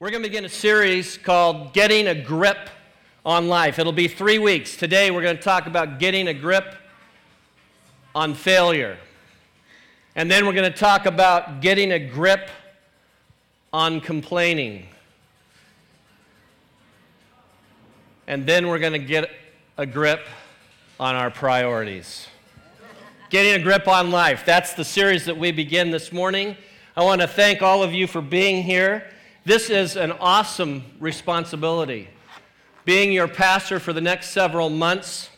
We're going to begin a series called Getting a Grip on Life. It'll be three weeks. Today, we're going to talk about getting a grip on failure. And then we're going to talk about getting a grip on complaining. And then we're going to get a grip on our priorities. Getting a grip on life. That's the series that we begin this morning. I want to thank all of you for being here. This is an awesome responsibility. Being your pastor for the next several months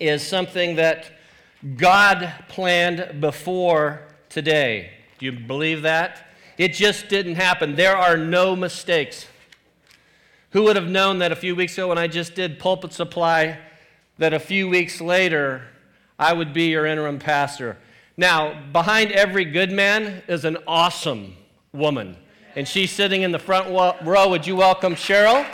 is something that God planned before today. Do you believe that? It just didn't happen. There are no mistakes. Who would have known that a few weeks ago when I just did pulpit supply, that a few weeks later I would be your interim pastor? Now, behind every good man is an awesome woman and she's sitting in the front row. Would you welcome Cheryl?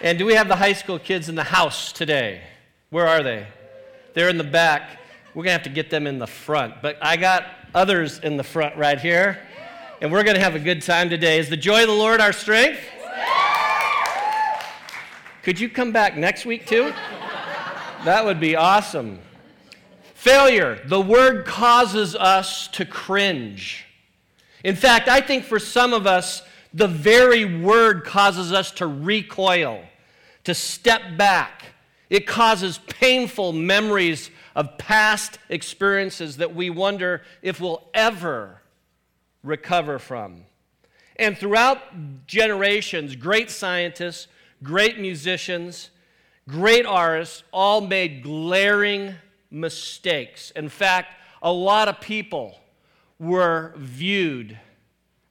And do we have the high school kids in the house today? Where are they? They're in the back. We're going to have to get them in the front. But I got others in the front right here. And we're going to have a good time today. Is the joy of the Lord our strength? Could you come back next week too? That would be awesome. Failure, the word causes us to cringe. In fact, I think for some of us, the very word causes us to recoil, to step back. It causes painful memories of past experiences that we wonder if we'll ever recover from. And throughout generations, great scientists, great musicians, great artists all made glaring mistakes. In fact, a lot of people were viewed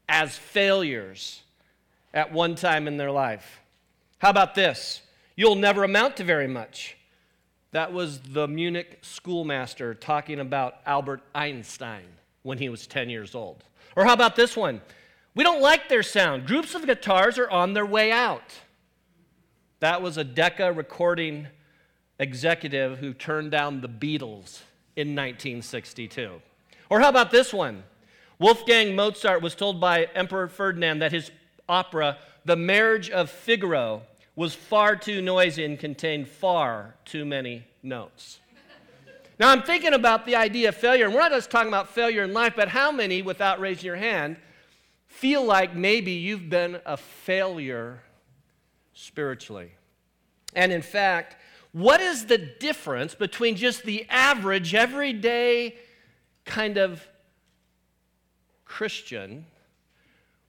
as failures at one time in their life. How about this? You'll never amount to very much. That was the Munich schoolmaster talking about Albert Einstein when he was 10 years old. Or how about this one? We don't like their sound. Groups of guitars are on their way out. That was a Decca recording executive who turned down the Beatles in 1962. Or how about this one? Wolfgang Mozart was told by Emperor Ferdinand that his opera, The Marriage of Figaro, was far too noisy and contained far too many notes. Now, I'm thinking about the idea of failure, and we're not just talking about failure in life, but how many, without raising your hand, feel like maybe you've been a failure spiritually? And in fact, what is the difference between just the average, everyday kind of Christian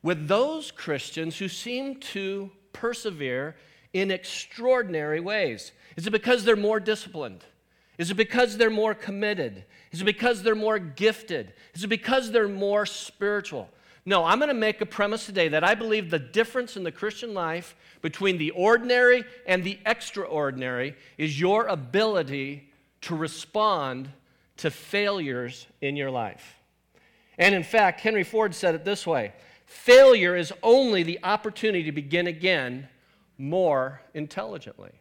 with those Christians who seem to persevere in extraordinary ways? Is it because they're more disciplined? Is it because they're more committed? Is it because they're more gifted? Is it because they're more spiritual? No, I'm going to make a premise today that I believe the difference in the Christian life between the ordinary and the extraordinary is your ability to respond to failures in your life. And in fact, Henry Ford said it this way failure is only the opportunity to begin again more intelligently.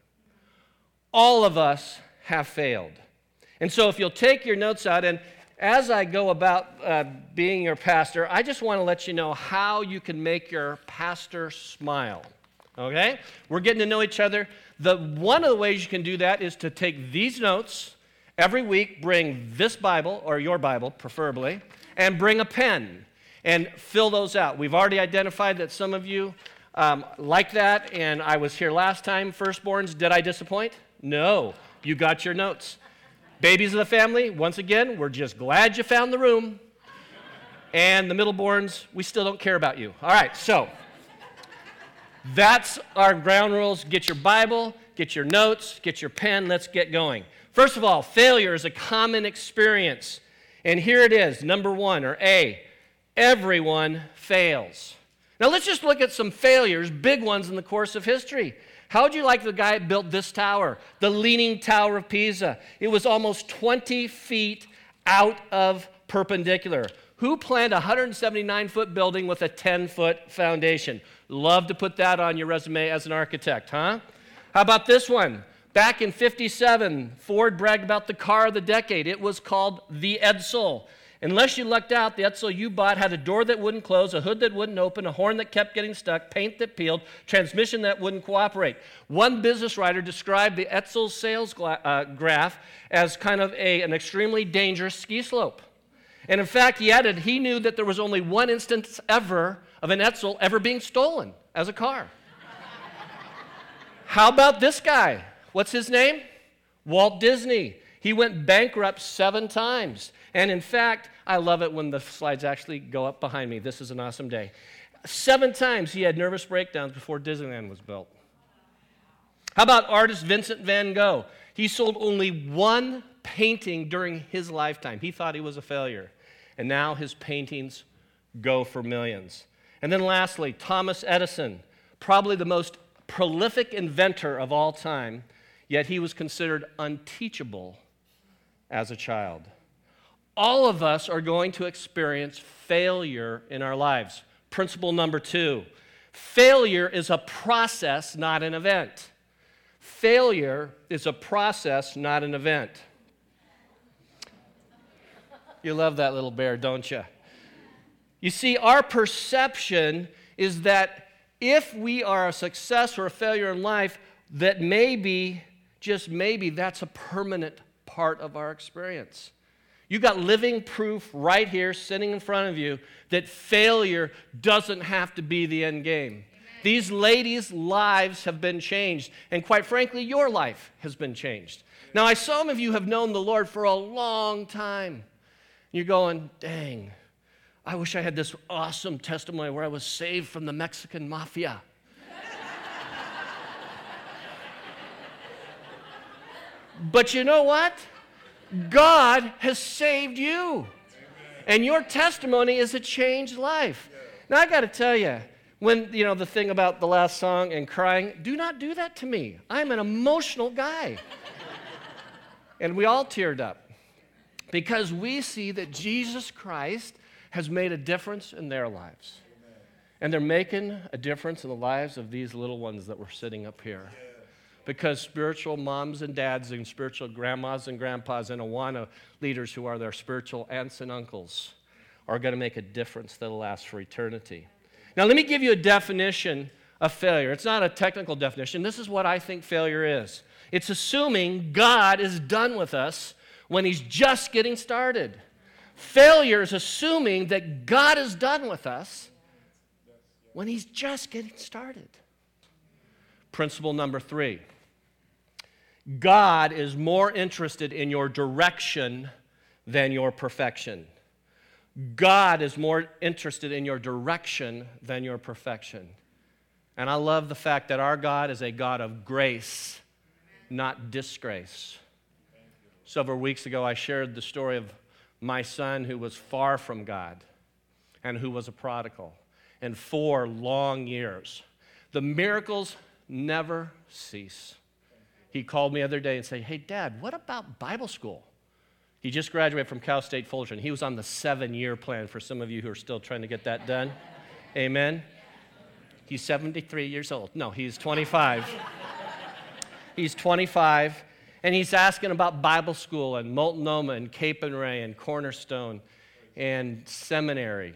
All of us have failed. And so if you'll take your notes out and as I go about uh, being your pastor, I just want to let you know how you can make your pastor smile. Okay? We're getting to know each other. The, one of the ways you can do that is to take these notes every week, bring this Bible, or your Bible preferably, and bring a pen and fill those out. We've already identified that some of you um, like that, and I was here last time, firstborns. Did I disappoint? No. You got your notes. Babies of the family, once again, we're just glad you found the room. And the middleborns, we still don't care about you. All right, so that's our ground rules. Get your Bible, get your notes, get your pen, let's get going. First of all, failure is a common experience. And here it is, number one, or A, everyone fails. Now let's just look at some failures, big ones in the course of history. How would you like the guy that built this tower, the Leaning Tower of Pisa? It was almost 20 feet out of perpendicular. Who planned a 179 foot building with a 10 foot foundation? Love to put that on your resume as an architect, huh? How about this one? Back in 57, Ford bragged about the car of the decade. It was called the Edsel. Unless you lucked out, the Edsel you bought had a door that wouldn't close, a hood that wouldn't open, a horn that kept getting stuck, paint that peeled, transmission that wouldn't cooperate. One business writer described the Edsel sales gra- uh, graph as kind of a, an extremely dangerous ski slope. And in fact, he added he knew that there was only one instance ever of an Edsel ever being stolen as a car. How about this guy? What's his name? Walt Disney. He went bankrupt seven times. And in fact, I love it when the slides actually go up behind me. This is an awesome day. Seven times he had nervous breakdowns before Disneyland was built. How about artist Vincent van Gogh? He sold only one painting during his lifetime. He thought he was a failure. And now his paintings go for millions. And then lastly, Thomas Edison, probably the most prolific inventor of all time, yet he was considered unteachable as a child all of us are going to experience failure in our lives. Principle number two failure is a process, not an event. Failure is a process, not an event. You love that little bear, don't you? You see, our perception is that if we are a success or a failure in life, that maybe, just maybe, that's a permanent part of our experience. You got living proof right here sitting in front of you that failure doesn't have to be the end game. These ladies' lives have been changed, and quite frankly, your life has been changed. Now, I saw some of you have known the Lord for a long time. You're going, dang, I wish I had this awesome testimony where I was saved from the Mexican mafia. But you know what? God has saved you. And your testimony is a changed life. Now, I got to tell you, when, you know, the thing about the last song and crying, do not do that to me. I'm an emotional guy. and we all teared up because we see that Jesus Christ has made a difference in their lives. And they're making a difference in the lives of these little ones that were sitting up here because spiritual moms and dads and spiritual grandmas and grandpas and Awana leaders who are their spiritual aunts and uncles are going to make a difference that'll last for eternity. Now, let me give you a definition of failure. It's not a technical definition. This is what I think failure is it's assuming God is done with us when He's just getting started. Failure is assuming that God is done with us when He's just getting started. Principle number three God is more interested in your direction than your perfection. God is more interested in your direction than your perfection. And I love the fact that our God is a God of grace, not disgrace. Several weeks ago, I shared the story of my son who was far from God and who was a prodigal, and four long years. The miracles never cease he called me the other day and said, Hey, Dad, what about Bible school? He just graduated from Cal State Fullerton. He was on the seven year plan for some of you who are still trying to get that done. Amen. He's 73 years old. No, he's 25. he's 25, and he's asking about Bible school and Multnomah and Cape and Ray and Cornerstone and seminary.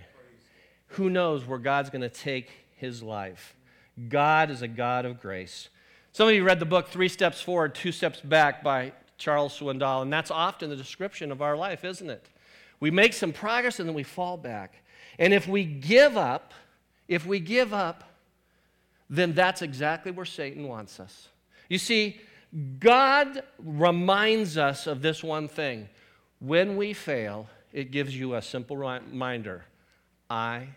Who knows where God's going to take his life? God is a God of grace. Some of you read the book Three Steps Forward, Two Steps Back by Charles Swindoll, and that's often the description of our life, isn't it? We make some progress and then we fall back. And if we give up, if we give up, then that's exactly where Satan wants us. You see, God reminds us of this one thing. When we fail, it gives you a simple reminder I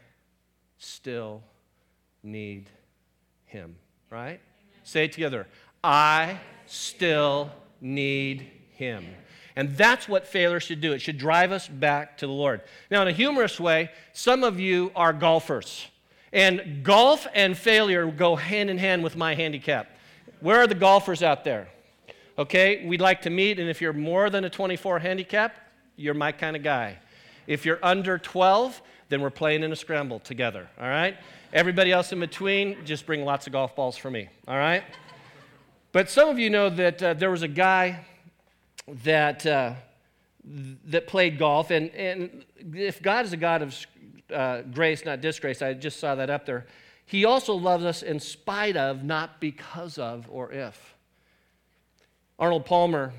still need Him, right? Say it together. I still need him. And that's what failure should do. It should drive us back to the Lord. Now, in a humorous way, some of you are golfers. And golf and failure go hand in hand with my handicap. Where are the golfers out there? Okay, we'd like to meet, and if you're more than a 24 handicap, you're my kind of guy. If you're under 12, then we're playing in a scramble together, all right? Everybody else in between, just bring lots of golf balls for me, all right? But some of you know that uh, there was a guy that, uh, that played golf, and, and if God is a God of uh, grace, not disgrace, I just saw that up there, he also loves us in spite of, not because of or if. Arnold Palmer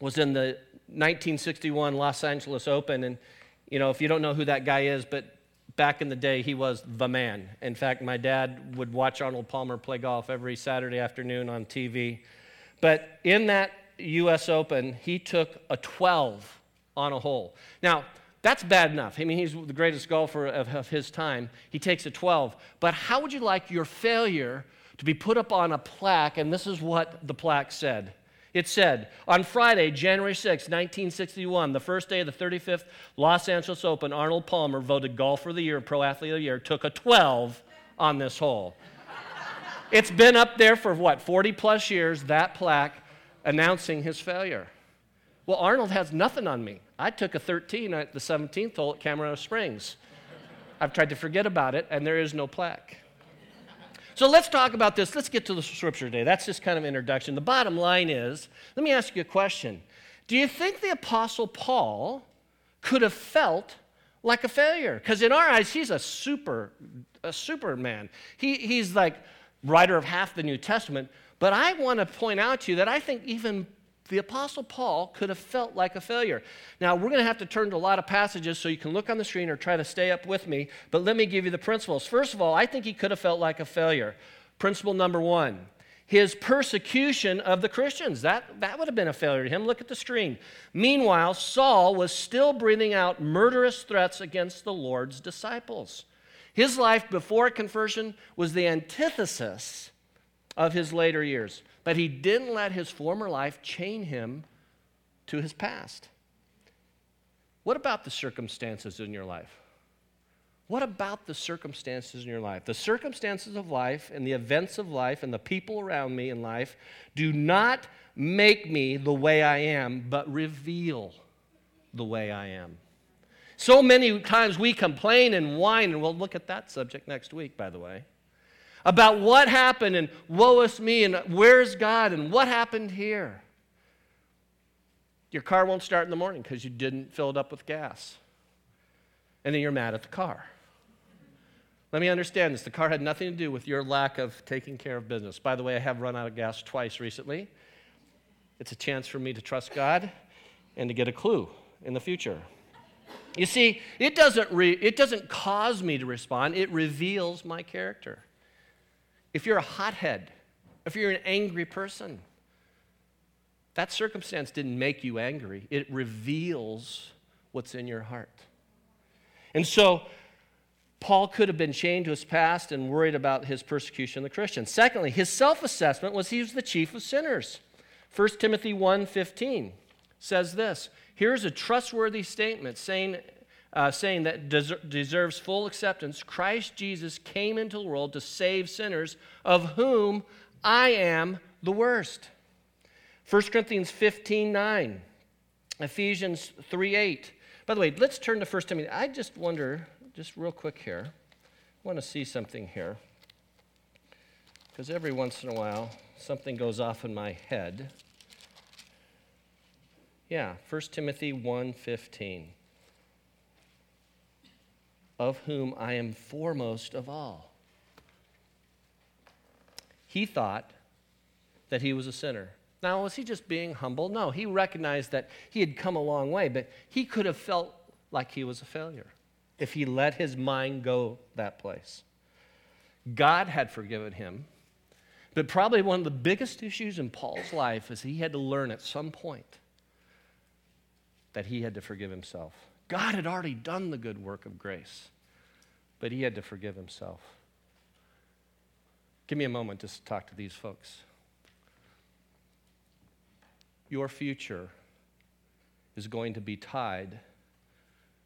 was in the 1961 Los Angeles Open, and you know, if you don't know who that guy is, but back in the day, he was the man. In fact, my dad would watch Arnold Palmer play golf every Saturday afternoon on TV. But in that U.S. Open, he took a 12 on a hole. Now, that's bad enough. I mean, he's the greatest golfer of, of his time. He takes a 12. But how would you like your failure to be put up on a plaque? And this is what the plaque said. It said, on Friday, January 6, 1961, the first day of the 35th Los Angeles Open, Arnold Palmer, voted Golfer of the Year, Pro Athlete of the Year, took a 12 on this hole. it's been up there for what, 40 plus years, that plaque announcing his failure. Well, Arnold has nothing on me. I took a 13 at the 17th hole at Colorado Springs. I've tried to forget about it, and there is no plaque. So let's talk about this. Let's get to the scripture today. That's just kind of introduction. The bottom line is let me ask you a question. Do you think the Apostle Paul could have felt like a failure? Because in our eyes, he's a super, a superman. He, he's like writer of half the New Testament. But I want to point out to you that I think even the Apostle Paul could have felt like a failure. Now, we're going to have to turn to a lot of passages so you can look on the screen or try to stay up with me, but let me give you the principles. First of all, I think he could have felt like a failure. Principle number one his persecution of the Christians. That, that would have been a failure to him. Look at the screen. Meanwhile, Saul was still breathing out murderous threats against the Lord's disciples. His life before conversion was the antithesis of his later years but he didn't let his former life chain him to his past. What about the circumstances in your life? What about the circumstances in your life? The circumstances of life and the events of life and the people around me in life do not make me the way I am, but reveal the way I am. So many times we complain and whine, and we'll look at that subject next week, by the way about what happened and woe is me and where's God and what happened here. Your car won't start in the morning because you didn't fill it up with gas. And then you're mad at the car. Let me understand this. The car had nothing to do with your lack of taking care of business. By the way, I have run out of gas twice recently. It's a chance for me to trust God and to get a clue in the future. You see, it doesn't, re- it doesn't cause me to respond, it reveals my character if you're a hothead, if you're an angry person, that circumstance didn't make you angry. It reveals what's in your heart. And so, Paul could have been chained to his past and worried about his persecution of the Christians. Secondly, his self-assessment was he was the chief of sinners. 1 Timothy 1:15 says this. Here's a trustworthy statement saying uh, saying that des- deserves full acceptance. Christ Jesus came into the world to save sinners, of whom I am the worst. 1 Corinthians 15 9, Ephesians 3 8. By the way, let's turn to 1 Timothy. I just wonder, just real quick here, I want to see something here. Because every once in a while, something goes off in my head. Yeah, 1 Timothy 1:15 of whom I am foremost of all. He thought that he was a sinner. Now, was he just being humble? No, he recognized that he had come a long way, but he could have felt like he was a failure if he let his mind go that place. God had forgiven him, but probably one of the biggest issues in Paul's life is he had to learn at some point that he had to forgive himself. God had already done the good work of grace, but he had to forgive himself. Give me a moment just to talk to these folks. Your future is going to be tied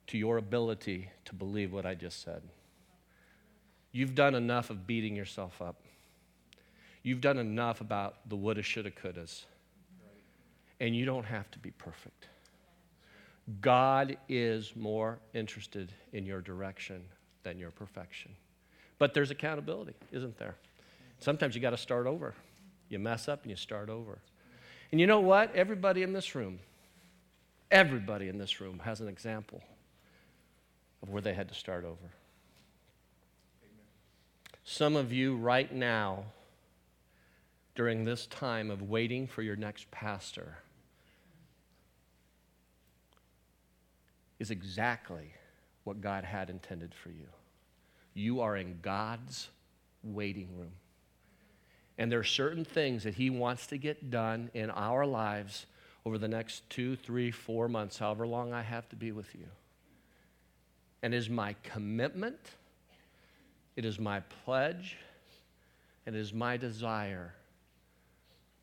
to your ability to believe what I just said. You've done enough of beating yourself up. You've done enough about the woulda, shoulda, couldas. And you don't have to be perfect. God is more interested in your direction than your perfection. But there's accountability, isn't there? Sometimes you got to start over. You mess up and you start over. And you know what? Everybody in this room, everybody in this room has an example of where they had to start over. Some of you right now, during this time of waiting for your next pastor, is exactly what God had intended for you. You are in God's waiting room. And there are certain things that He wants to get done in our lives over the next two, three, four months, however long I have to be with you. And is my commitment, it is my pledge, and it is my desire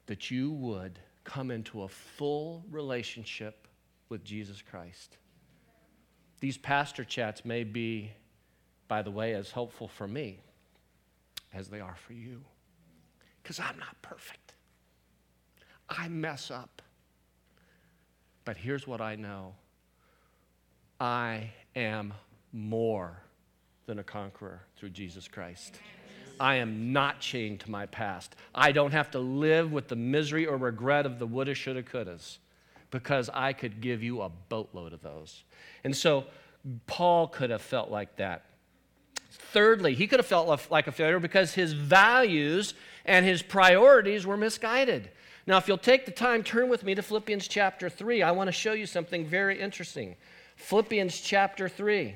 that you would come into a full relationship with Jesus Christ. These pastor chats may be, by the way, as helpful for me as they are for you because I'm not perfect. I mess up. But here's what I know I am more than a conqueror through Jesus Christ. I am not chained to my past. I don't have to live with the misery or regret of the woulda, shoulda, couldas because I could give you a boatload of those. And so Paul could have felt like that. Thirdly, he could have felt like a failure because his values and his priorities were misguided. Now, if you'll take the time, turn with me to Philippians chapter 3. I want to show you something very interesting. Philippians chapter 3.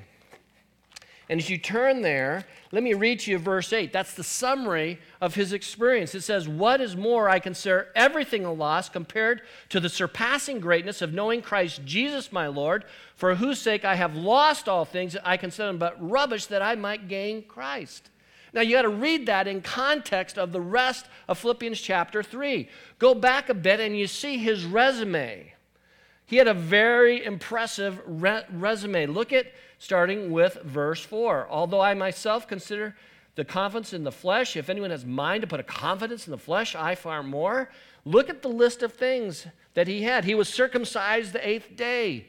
And as you turn there, let me read to you verse 8. That's the summary of his experience. It says, What is more, I consider everything a loss compared to the surpassing greatness of knowing Christ Jesus my Lord, for whose sake I have lost all things. I consider them but rubbish that I might gain Christ. Now, you got to read that in context of the rest of Philippians chapter 3. Go back a bit and you see his resume. He had a very impressive re- resume. Look at starting with verse 4. Although I myself consider the confidence in the flesh, if anyone has mind to put a confidence in the flesh, I far more. Look at the list of things that he had. He was circumcised the eighth day.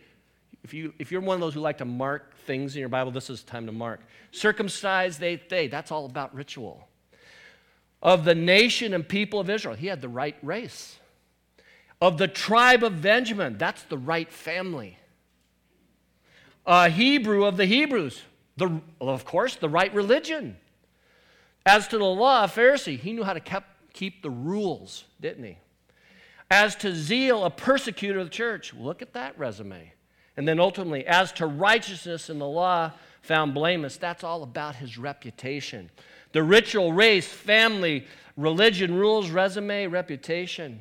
If, you, if you're one of those who like to mark things in your Bible, this is time to mark. Circumcised the eighth day, that's all about ritual. Of the nation and people of Israel, he had the right race. Of the tribe of Benjamin, that's the right family a Hebrew of the Hebrews, the, of course, the right religion. As to the law, a Pharisee, he knew how to kept, keep the rules, didn't he? As to zeal, a persecutor of the church, look at that resume. And then ultimately, as to righteousness in the law, found blameless, that's all about his reputation. The ritual, race, family, religion, rules, resume, reputation.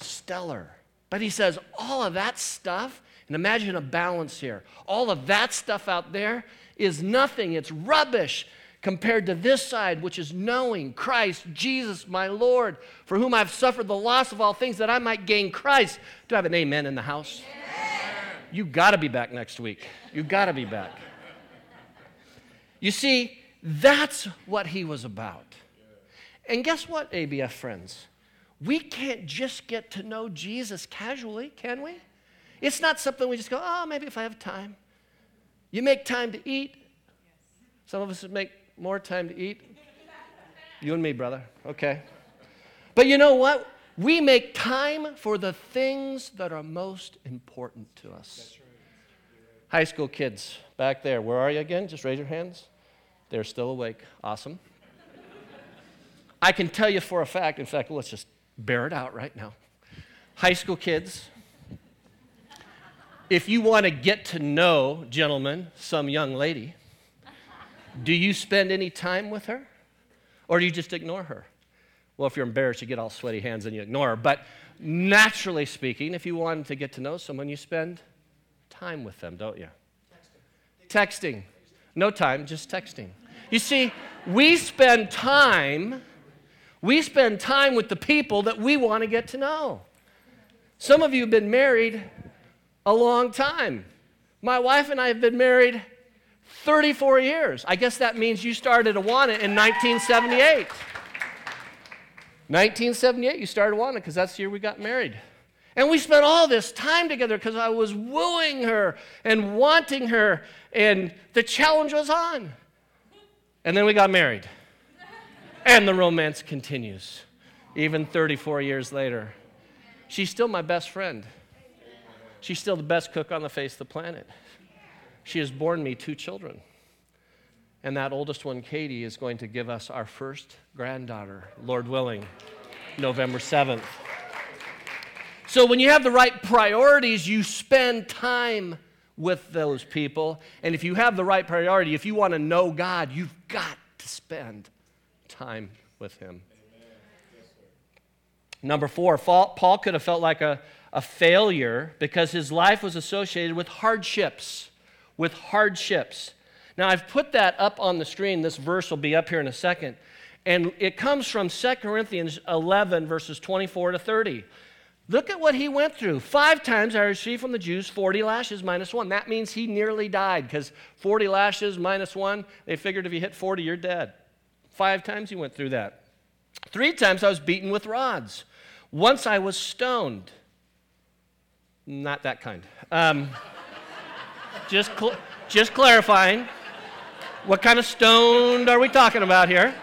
Stellar. But he says all of that stuff and imagine a balance here. All of that stuff out there is nothing, it's rubbish compared to this side, which is knowing Christ, Jesus, my Lord, for whom I've suffered the loss of all things, that I might gain Christ. Do I have an amen in the house? You got to be back next week. You got to be back. You see, that's what he was about. And guess what, ABF friends? We can't just get to know Jesus casually, can we? It's not something we just go, oh, maybe if I have time. You make time to eat. Some of us make more time to eat. You and me, brother. Okay. But you know what? We make time for the things that are most important to us. High school kids back there, where are you again? Just raise your hands. They're still awake. Awesome. I can tell you for a fact, in fact, let's just bear it out right now. High school kids, if you want to get to know, gentlemen, some young lady, do you spend any time with her? Or do you just ignore her? Well, if you're embarrassed, you get all sweaty hands and you ignore her. But naturally speaking, if you want to get to know someone, you spend time with them, don't you? Texting. texting. No time, just texting. You see, we spend time, we spend time with the people that we want to get to know. Some of you have been married a long time. My wife and I have been married 34 years. I guess that means you started Awana in 1978. 1978, you started Awana because that's the year we got married. And we spent all this time together because I was wooing her and wanting her, and the challenge was on. And then we got married. And the romance continues, even 34 years later. She's still my best friend. She's still the best cook on the face of the planet. She has borne me two children. And that oldest one, Katie, is going to give us our first granddaughter, Lord willing, November 7th. So when you have the right priorities, you spend time with those people. And if you have the right priority, if you want to know God, you've got to spend time with Him. Number four, Paul could have felt like a, a failure because his life was associated with hardships. With hardships. Now, I've put that up on the screen. This verse will be up here in a second. And it comes from 2 Corinthians 11, verses 24 to 30. Look at what he went through. Five times I received from the Jews 40 lashes minus one. That means he nearly died because 40 lashes minus one, they figured if you hit 40, you're dead. Five times he went through that. Three times I was beaten with rods. Once I was stoned. Not that kind. Um, just, cl- just clarifying. What kind of stoned are we talking about here?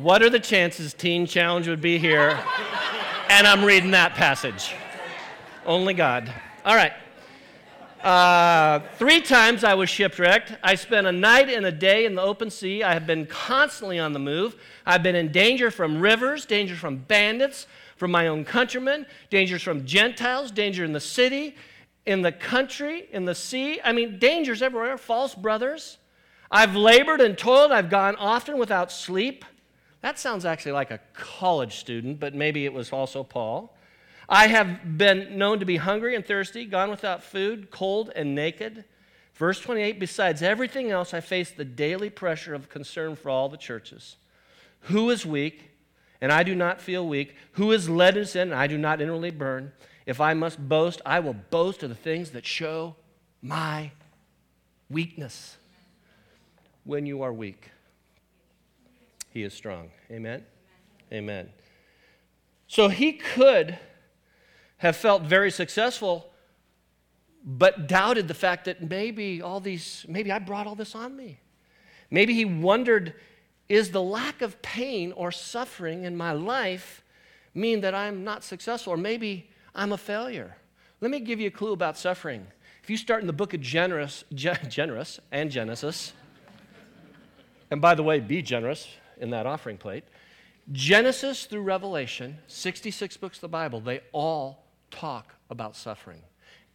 What are the chances Teen Challenge would be here and I'm reading that passage? Only God. All right. Uh, three times I was shipwrecked. I spent a night and a day in the open sea. I have been constantly on the move. I've been in danger from rivers, danger from bandits, from my own countrymen, dangers from Gentiles, danger in the city, in the country, in the sea. I mean, dangers everywhere, false brothers. I've labored and toiled. I've gone often without sleep. That sounds actually like a college student, but maybe it was also Paul. I have been known to be hungry and thirsty, gone without food, cold and naked. Verse 28 Besides everything else, I face the daily pressure of concern for all the churches. Who is weak, and I do not feel weak? Who is led in sin, and I do not inwardly burn? If I must boast, I will boast of the things that show my weakness. When you are weak, He is strong. Amen? Amen. So he could have felt very successful, but doubted the fact that maybe all these, maybe I brought all this on me. Maybe he wondered, is the lack of pain or suffering in my life mean that I'm not successful? Or maybe I'm a failure. Let me give you a clue about suffering. If you start in the book of generous, generous and Genesis, and by the way, be generous in that offering plate. Genesis through Revelation, 66 books of the Bible, they all talk about suffering.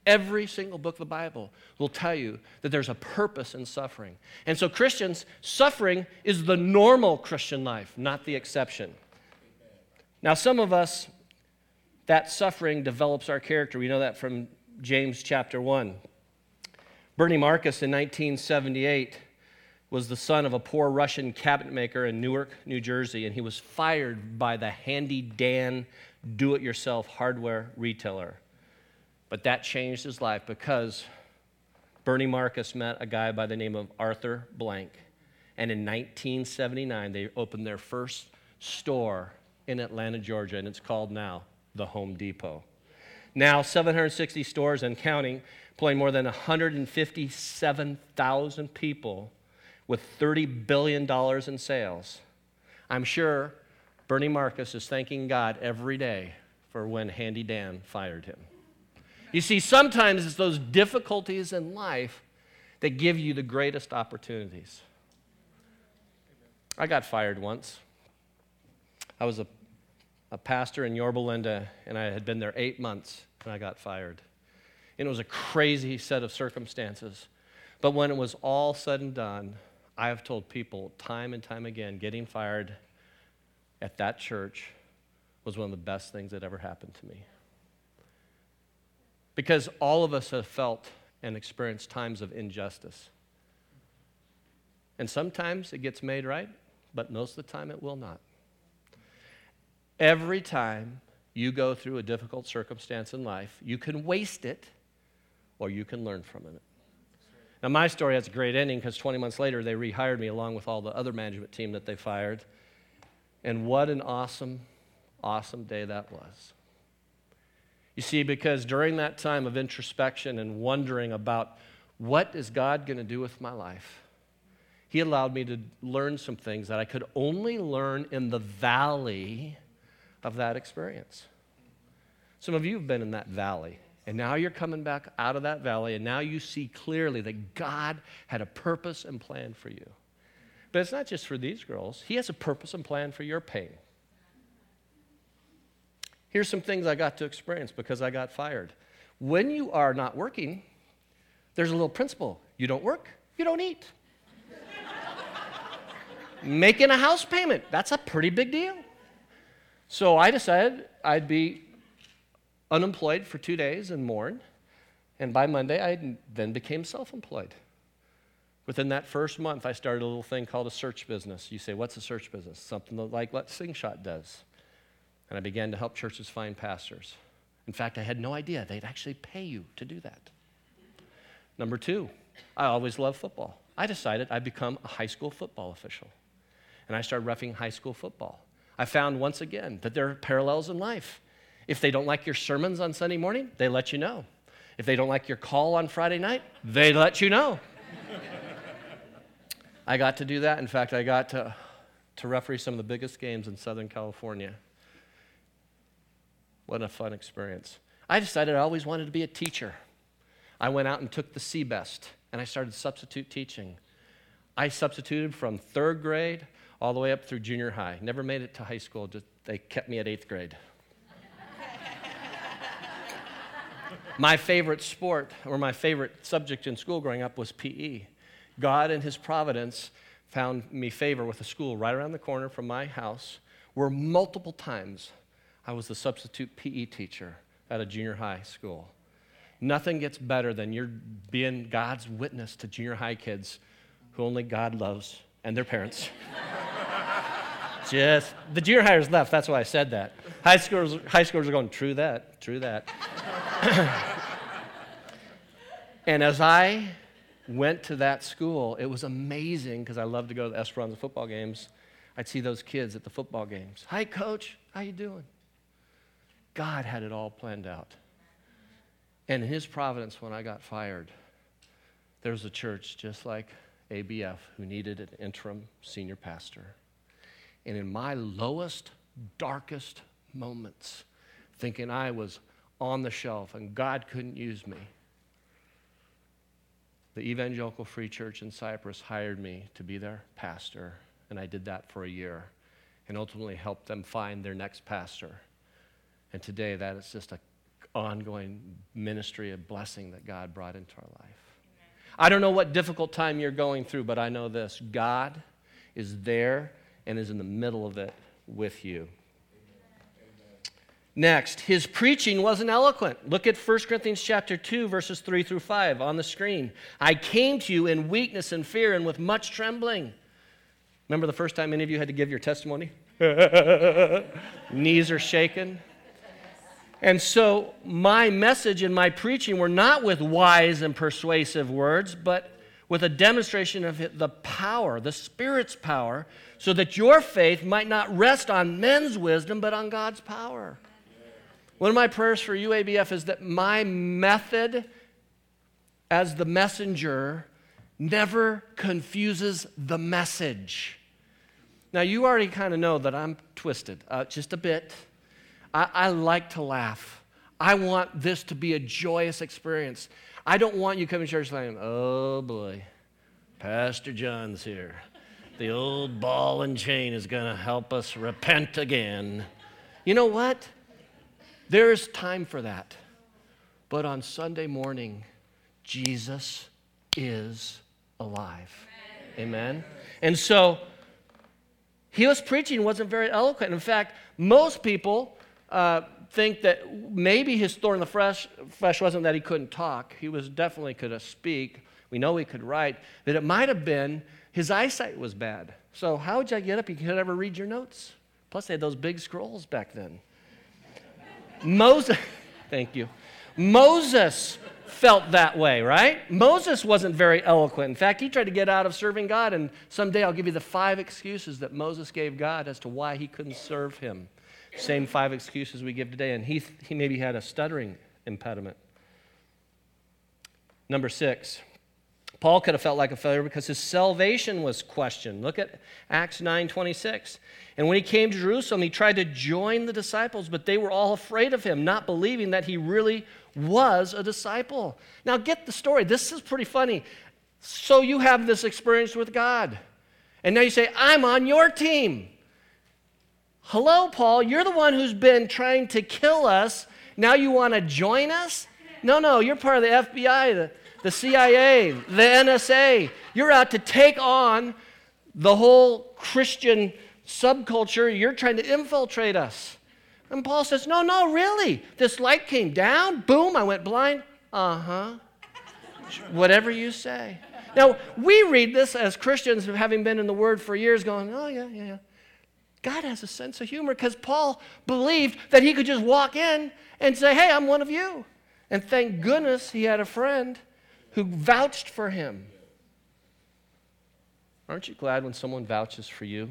Every single book of the Bible will tell you that there's a purpose in suffering. And so, Christians, suffering is the normal Christian life, not the exception. Now, some of us that suffering develops our character. We know that from James chapter 1. Bernie Marcus in 1978 was the son of a poor Russian cabinet maker in Newark, New Jersey, and he was fired by the Handy Dan do it yourself hardware retailer. But that changed his life because Bernie Marcus met a guy by the name of Arthur Blank. And in 1979, they opened their first store in Atlanta, Georgia, and it's called now the Home Depot. Now, 760 stores and counting, employing more than 157,000 people with $30 billion in sales. I'm sure Bernie Marcus is thanking God every day for when Handy Dan fired him. You see, sometimes it's those difficulties in life that give you the greatest opportunities. I got fired once. I was a a pastor in Yorba Linda, and I had been there eight months, and I got fired. And it was a crazy set of circumstances. But when it was all said and done, I have told people time and time again getting fired at that church was one of the best things that ever happened to me. Because all of us have felt and experienced times of injustice. And sometimes it gets made right, but most of the time it will not. Every time you go through a difficult circumstance in life, you can waste it or you can learn from it. Now, my story has a great ending because 20 months later, they rehired me along with all the other management team that they fired. And what an awesome, awesome day that was. You see, because during that time of introspection and wondering about what is God going to do with my life, He allowed me to learn some things that I could only learn in the valley of that experience. Some of you have been in that valley, and now you're coming back out of that valley, and now you see clearly that God had a purpose and plan for you. But it's not just for these girls, He has a purpose and plan for your pain. Here's some things I got to experience because I got fired. When you are not working, there's a little principle you don't work, you don't eat. Making a house payment, that's a pretty big deal. So I decided I'd be unemployed for two days and mourn. And by Monday, I then became self employed. Within that first month, I started a little thing called a search business. You say, What's a search business? Something like what Slingshot does. And I began to help churches find pastors. In fact, I had no idea they'd actually pay you to do that. Number two, I always loved football. I decided I'd become a high school football official. And I started roughing high school football. I found once again that there are parallels in life. If they don't like your sermons on Sunday morning, they let you know. If they don't like your call on Friday night, they let you know. I got to do that. In fact, I got to, to referee some of the biggest games in Southern California. What a fun experience. I decided I always wanted to be a teacher. I went out and took the CBEST and I started substitute teaching. I substituted from third grade all the way up through junior high. Never made it to high school, just, they kept me at eighth grade. my favorite sport or my favorite subject in school growing up was PE. God, in His providence, found me favor with a school right around the corner from my house where multiple times I was the substitute PE teacher at a junior high school. Nothing gets better than you're being God's witness to junior high kids who only God loves and their parents. Just the junior hires left. That's why I said that. High schoolers, high schoolers are going, true that, true that. and as I went to that school, it was amazing because I love to go to the Esperanza football games. I'd see those kids at the football games. Hi, coach. How you doing? God had it all planned out. And in his providence, when I got fired, there was a church just like ABF who needed an interim senior pastor. And in my lowest, darkest moments, thinking I was on the shelf and God couldn't use me, the Evangelical Free Church in Cypress hired me to be their pastor, and I did that for a year and ultimately helped them find their next pastor. And today, that is just an ongoing ministry of blessing that God brought into our life. I don't know what difficult time you're going through, but I know this God is there and is in the middle of it with you. Next, his preaching wasn't eloquent. Look at 1 Corinthians chapter 2 verses 3 through 5 on the screen. I came to you in weakness and fear and with much trembling. Remember the first time any of you had to give your testimony? Knees are shaken. And so my message and my preaching were not with wise and persuasive words, but with a demonstration of the power, the Spirit's power, so that your faith might not rest on men's wisdom, but on God's power. One of my prayers for UABF is that my method as the messenger never confuses the message. Now, you already kind of know that I'm twisted, uh, just a bit. I, I like to laugh. I want this to be a joyous experience. I don't want you coming to church saying, oh boy, Pastor John's here. The old ball and chain is going to help us repent again. You know what? There is time for that. But on Sunday morning, Jesus is alive. Amen. Amen? And so, he was preaching wasn't very eloquent. In fact, most people uh, think that maybe his thorn in the flesh, flesh wasn't that he couldn't talk. He was definitely could speak. We know he could write. That it might have been his eyesight was bad. So how would you get up? You could ever read your notes. Plus, they had those big scrolls back then. Moses, thank you. Moses felt that way, right? Moses wasn't very eloquent. In fact, he tried to get out of serving God, and someday I'll give you the five excuses that Moses gave God as to why he couldn't serve him. Same five excuses we give today, and he, he maybe had a stuttering impediment. Number six, Paul could have felt like a failure because his salvation was questioned. Look at Acts 9 26. And when he came to Jerusalem, he tried to join the disciples, but they were all afraid of him, not believing that he really was a disciple. Now, get the story. This is pretty funny. So, you have this experience with God. And now you say, I'm on your team. Hello, Paul. You're the one who's been trying to kill us. Now you want to join us? No, no. You're part of the FBI, the, the CIA, the NSA. You're out to take on the whole Christian subculture. You're trying to infiltrate us. And Paul says, No, no, really. This light came down, boom, I went blind. Uh huh. Whatever you say. Now, we read this as Christians, having been in the Word for years, going, Oh, yeah, yeah, yeah. God has a sense of humor because Paul believed that he could just walk in and say, Hey, I'm one of you. And thank goodness he had a friend who vouched for him. Aren't you glad when someone vouches for you?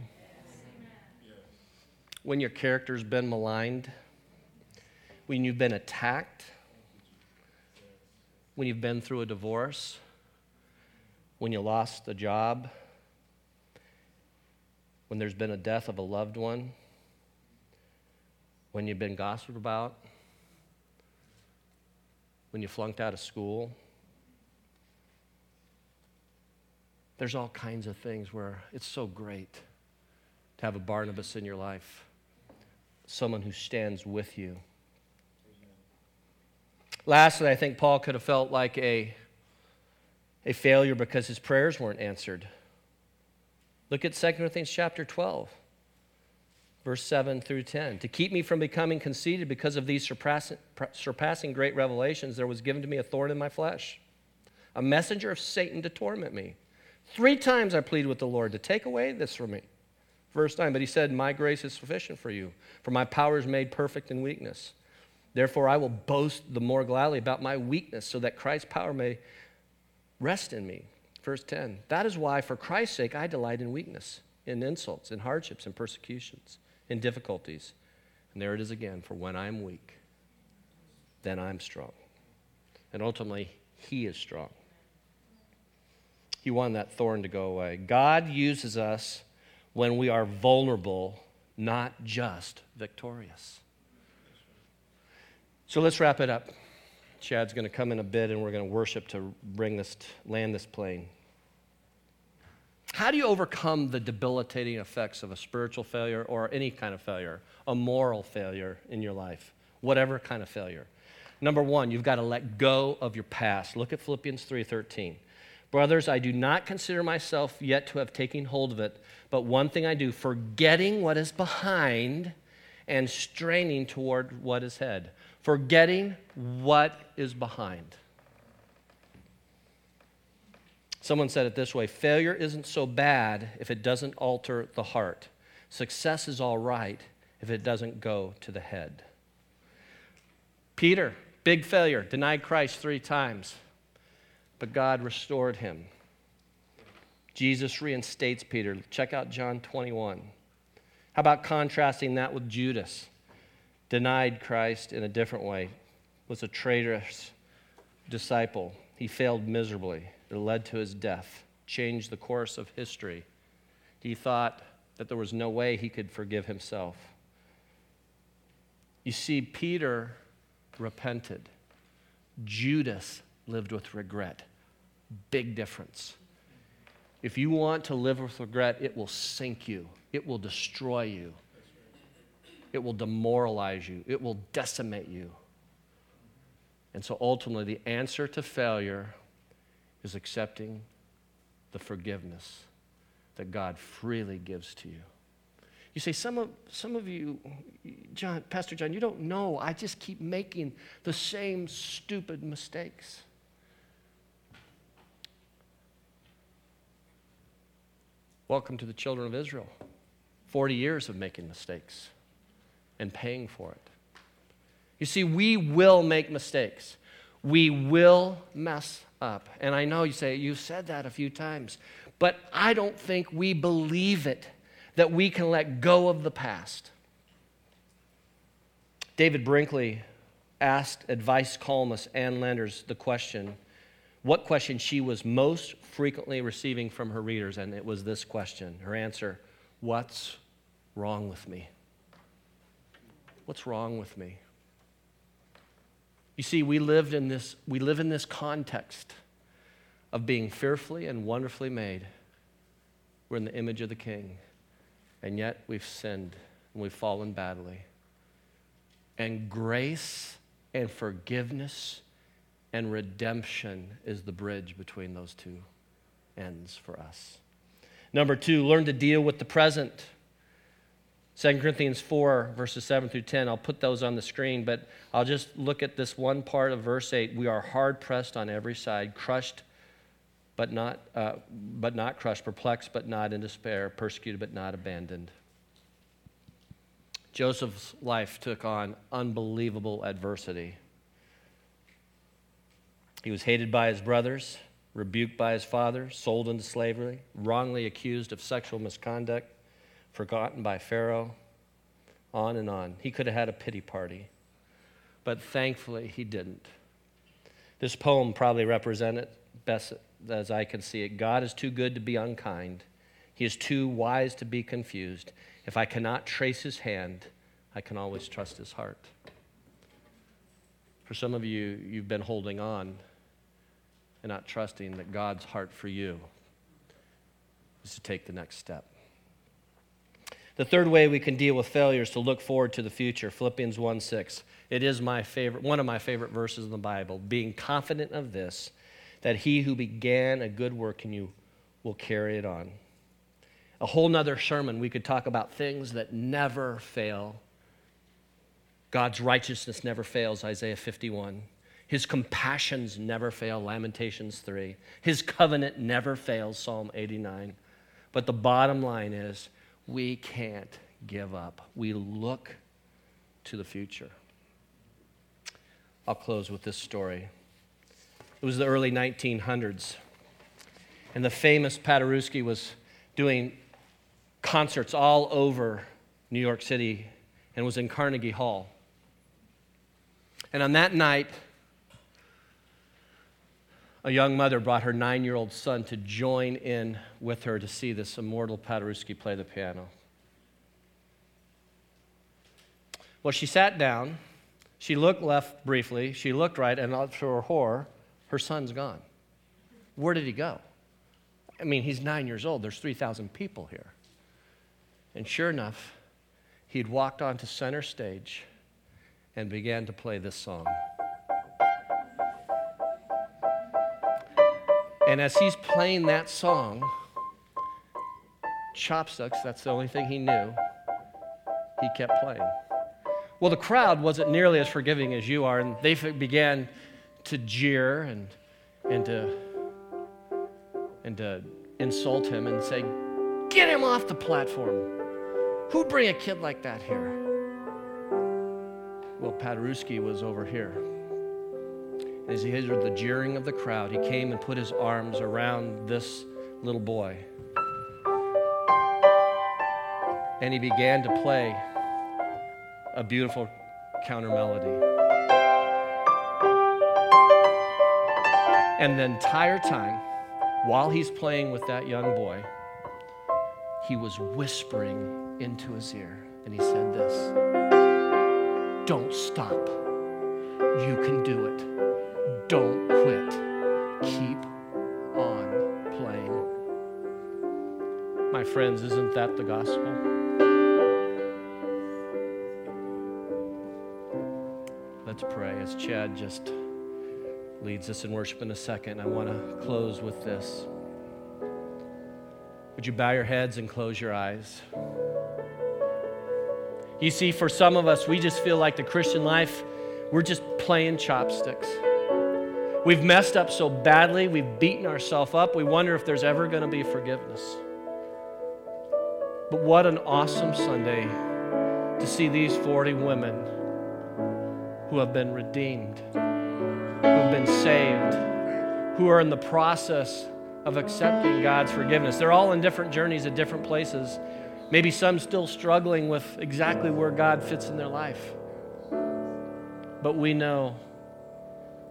when your character's been maligned, when you've been attacked, when you've been through a divorce, when you lost a job, when there's been a death of a loved one, when you've been gossiped about, when you flunked out of school. There's all kinds of things where it's so great to have a Barnabas in your life someone who stands with you. Lastly, I think Paul could have felt like a, a failure because his prayers weren't answered. Look at 2 Corinthians chapter 12, verse 7 through 10. To keep me from becoming conceited because of these surpassing, surpassing great revelations, there was given to me a thorn in my flesh, a messenger of Satan to torment me. Three times I pleaded with the Lord to take away this from me. Verse 9, but he said, My grace is sufficient for you, for my power is made perfect in weakness. Therefore, I will boast the more gladly about my weakness, so that Christ's power may rest in me. Verse 10, that is why, for Christ's sake, I delight in weakness, in insults, in hardships, in persecutions, in difficulties. And there it is again, for when I am weak, then I'm strong. And ultimately, he is strong. He wanted that thorn to go away. God uses us when we are vulnerable, not just victorious. So let's wrap it up. Chad's going to come in a bit and we're going to worship to bring this, land this plane. How do you overcome the debilitating effects of a spiritual failure or any kind of failure, a moral failure in your life, whatever kind of failure? Number one, you've got to let go of your past. Look at Philippians 3:13. Brothers, I do not consider myself yet to have taken hold of it, but one thing I do, forgetting what is behind and straining toward what is ahead. Forgetting what is behind. Someone said it this way failure isn't so bad if it doesn't alter the heart. Success is all right if it doesn't go to the head. Peter, big failure, denied Christ three times but God restored him. Jesus reinstates Peter. Check out John 21. How about contrasting that with Judas? Denied Christ in a different way, was a traitorous disciple. He failed miserably. It led to his death, changed the course of history. He thought that there was no way he could forgive himself. You see, Peter repented, Judas lived with regret. Big difference. If you want to live with regret, it will sink you, it will destroy you, it will demoralize you, it will decimate you. And so ultimately, the answer to failure is accepting the forgiveness that God freely gives to you. You say, some of, some of you, John, Pastor John, you don't know. I just keep making the same stupid mistakes. Welcome to the children of Israel. 40 years of making mistakes and paying for it. You see, we will make mistakes. We will mess up. And I know you say, you've said that a few times, but I don't think we believe it that we can let go of the past. David Brinkley asked advice columnist Ann Landers the question what question she was most frequently receiving from her readers, and it was this question. Her answer What's wrong with me? What's wrong with me? You see, we lived in this, we live in this context of being fearfully and wonderfully made. We're in the image of the King, and yet we've sinned and we've fallen badly. And grace and forgiveness and redemption is the bridge between those two ends for us. Number two, learn to deal with the present. 2 Corinthians 4, verses 7 through 10. I'll put those on the screen, but I'll just look at this one part of verse 8. We are hard pressed on every side, crushed, but not, uh, but not crushed, perplexed, but not in despair, persecuted, but not abandoned. Joseph's life took on unbelievable adversity. He was hated by his brothers, rebuked by his father, sold into slavery, wrongly accused of sexual misconduct, forgotten by Pharaoh, on and on. He could have had a pity party, but thankfully he didn't. This poem probably represented best as I can see it. God is too good to be unkind. He is too wise to be confused. If I cannot trace his hand, I can always trust his heart. For some of you, you've been holding on and not trusting that God's heart for you is to take the next step. The third way we can deal with failure is to look forward to the future. Philippians 1 6. It is my favorite, one of my favorite verses in the Bible. Being confident of this, that he who began a good work in you will carry it on. A whole nother sermon, we could talk about things that never fail. God's righteousness never fails, Isaiah 51. His compassions never fail, Lamentations 3. His covenant never fails, Psalm 89. But the bottom line is, we can't give up. We look to the future. I'll close with this story. It was the early 1900s, and the famous Paderewski was doing concerts all over New York City and was in Carnegie Hall. And on that night, a young mother brought her nine year old son to join in with her to see this immortal Paderewski play the piano. Well, she sat down, she looked left briefly, she looked right, and to her horror, her son's gone. Where did he go? I mean, he's nine years old, there's 3,000 people here. And sure enough, he'd walked onto center stage and began to play this song. And as he's playing that song, chopsticks, that's the only thing he knew, he kept playing. Well, the crowd wasn't nearly as forgiving as you are, and they began to jeer and, and, to, and to insult him and say, Get him off the platform. Who'd bring a kid like that here? Well, Paderewski was over here. As he heard the jeering of the crowd, he came and put his arms around this little boy. And he began to play a beautiful counter melody. And the entire time, while he's playing with that young boy, he was whispering into his ear. And he said this Don't stop. You can do it. Don't quit. Keep on playing. My friends, isn't that the gospel? Let's pray as Chad just leads us in worship in a second. I want to close with this. Would you bow your heads and close your eyes? You see, for some of us, we just feel like the Christian life, we're just playing chopsticks. We've messed up so badly, we've beaten ourselves up. We wonder if there's ever going to be forgiveness. But what an awesome Sunday to see these 40 women who have been redeemed, who've been saved, who are in the process of accepting God's forgiveness. They're all in different journeys at different places. Maybe some still struggling with exactly where God fits in their life. But we know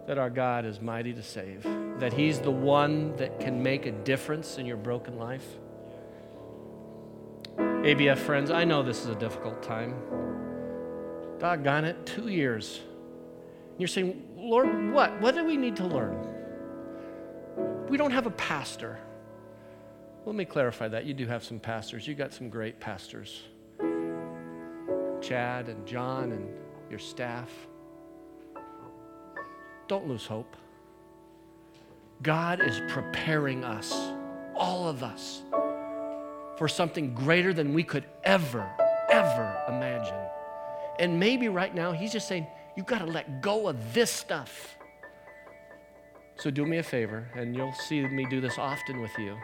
that our God is mighty to save, that He's the one that can make a difference in your broken life. ABF friends, I know this is a difficult time. Doggone it, two years. You're saying, Lord, what? What do we need to learn? We don't have a pastor. Let me clarify that. You do have some pastors. You got some great pastors. Chad and John and your staff. Don't lose hope. God is preparing us, all of us, for something greater than we could ever, ever imagine. And maybe right now, He's just saying, You've got to let go of this stuff. So do me a favor, and you'll see me do this often with you.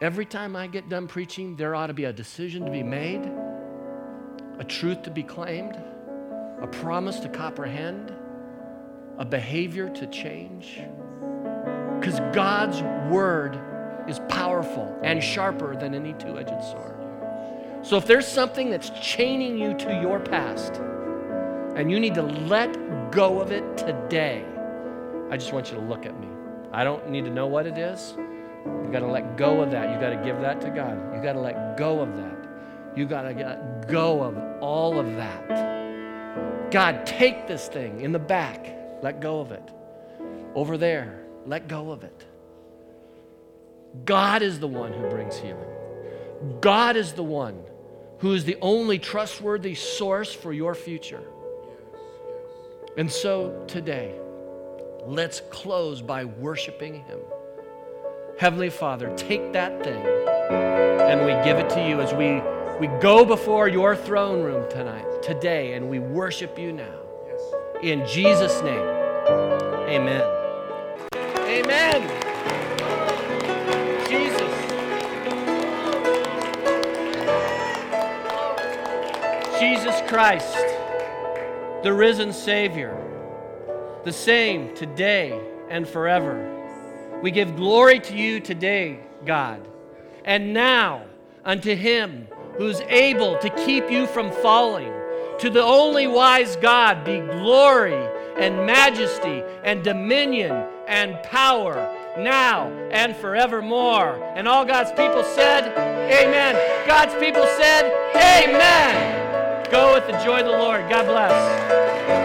Every time I get done preaching, there ought to be a decision to be made, a truth to be claimed, a promise to comprehend, a behavior to change. Because God's word is powerful and sharper than any two edged sword. So if there's something that's chaining you to your past and you need to let go of it today, I just want you to look at me. I don't need to know what it is. You got to let go of that. You got to give that to God. You got to let go of that. You got to let go of all of that. God, take this thing in the back. Let go of it. Over there, let go of it. God is the one who brings healing. God is the one who is the only trustworthy source for your future. And so today, let's close by worshiping Him. Heavenly Father, take that thing and we give it to you as we, we go before your throne room tonight, today, and we worship you now. In Jesus' name, amen. Amen. Jesus. Jesus Christ, the risen Savior, the same today and forever. We give glory to you today, God. And now, unto him who's able to keep you from falling, to the only wise God be glory and majesty and dominion and power now and forevermore. And all God's people said, Amen. God's people said, Amen. Go with the joy of the Lord. God bless.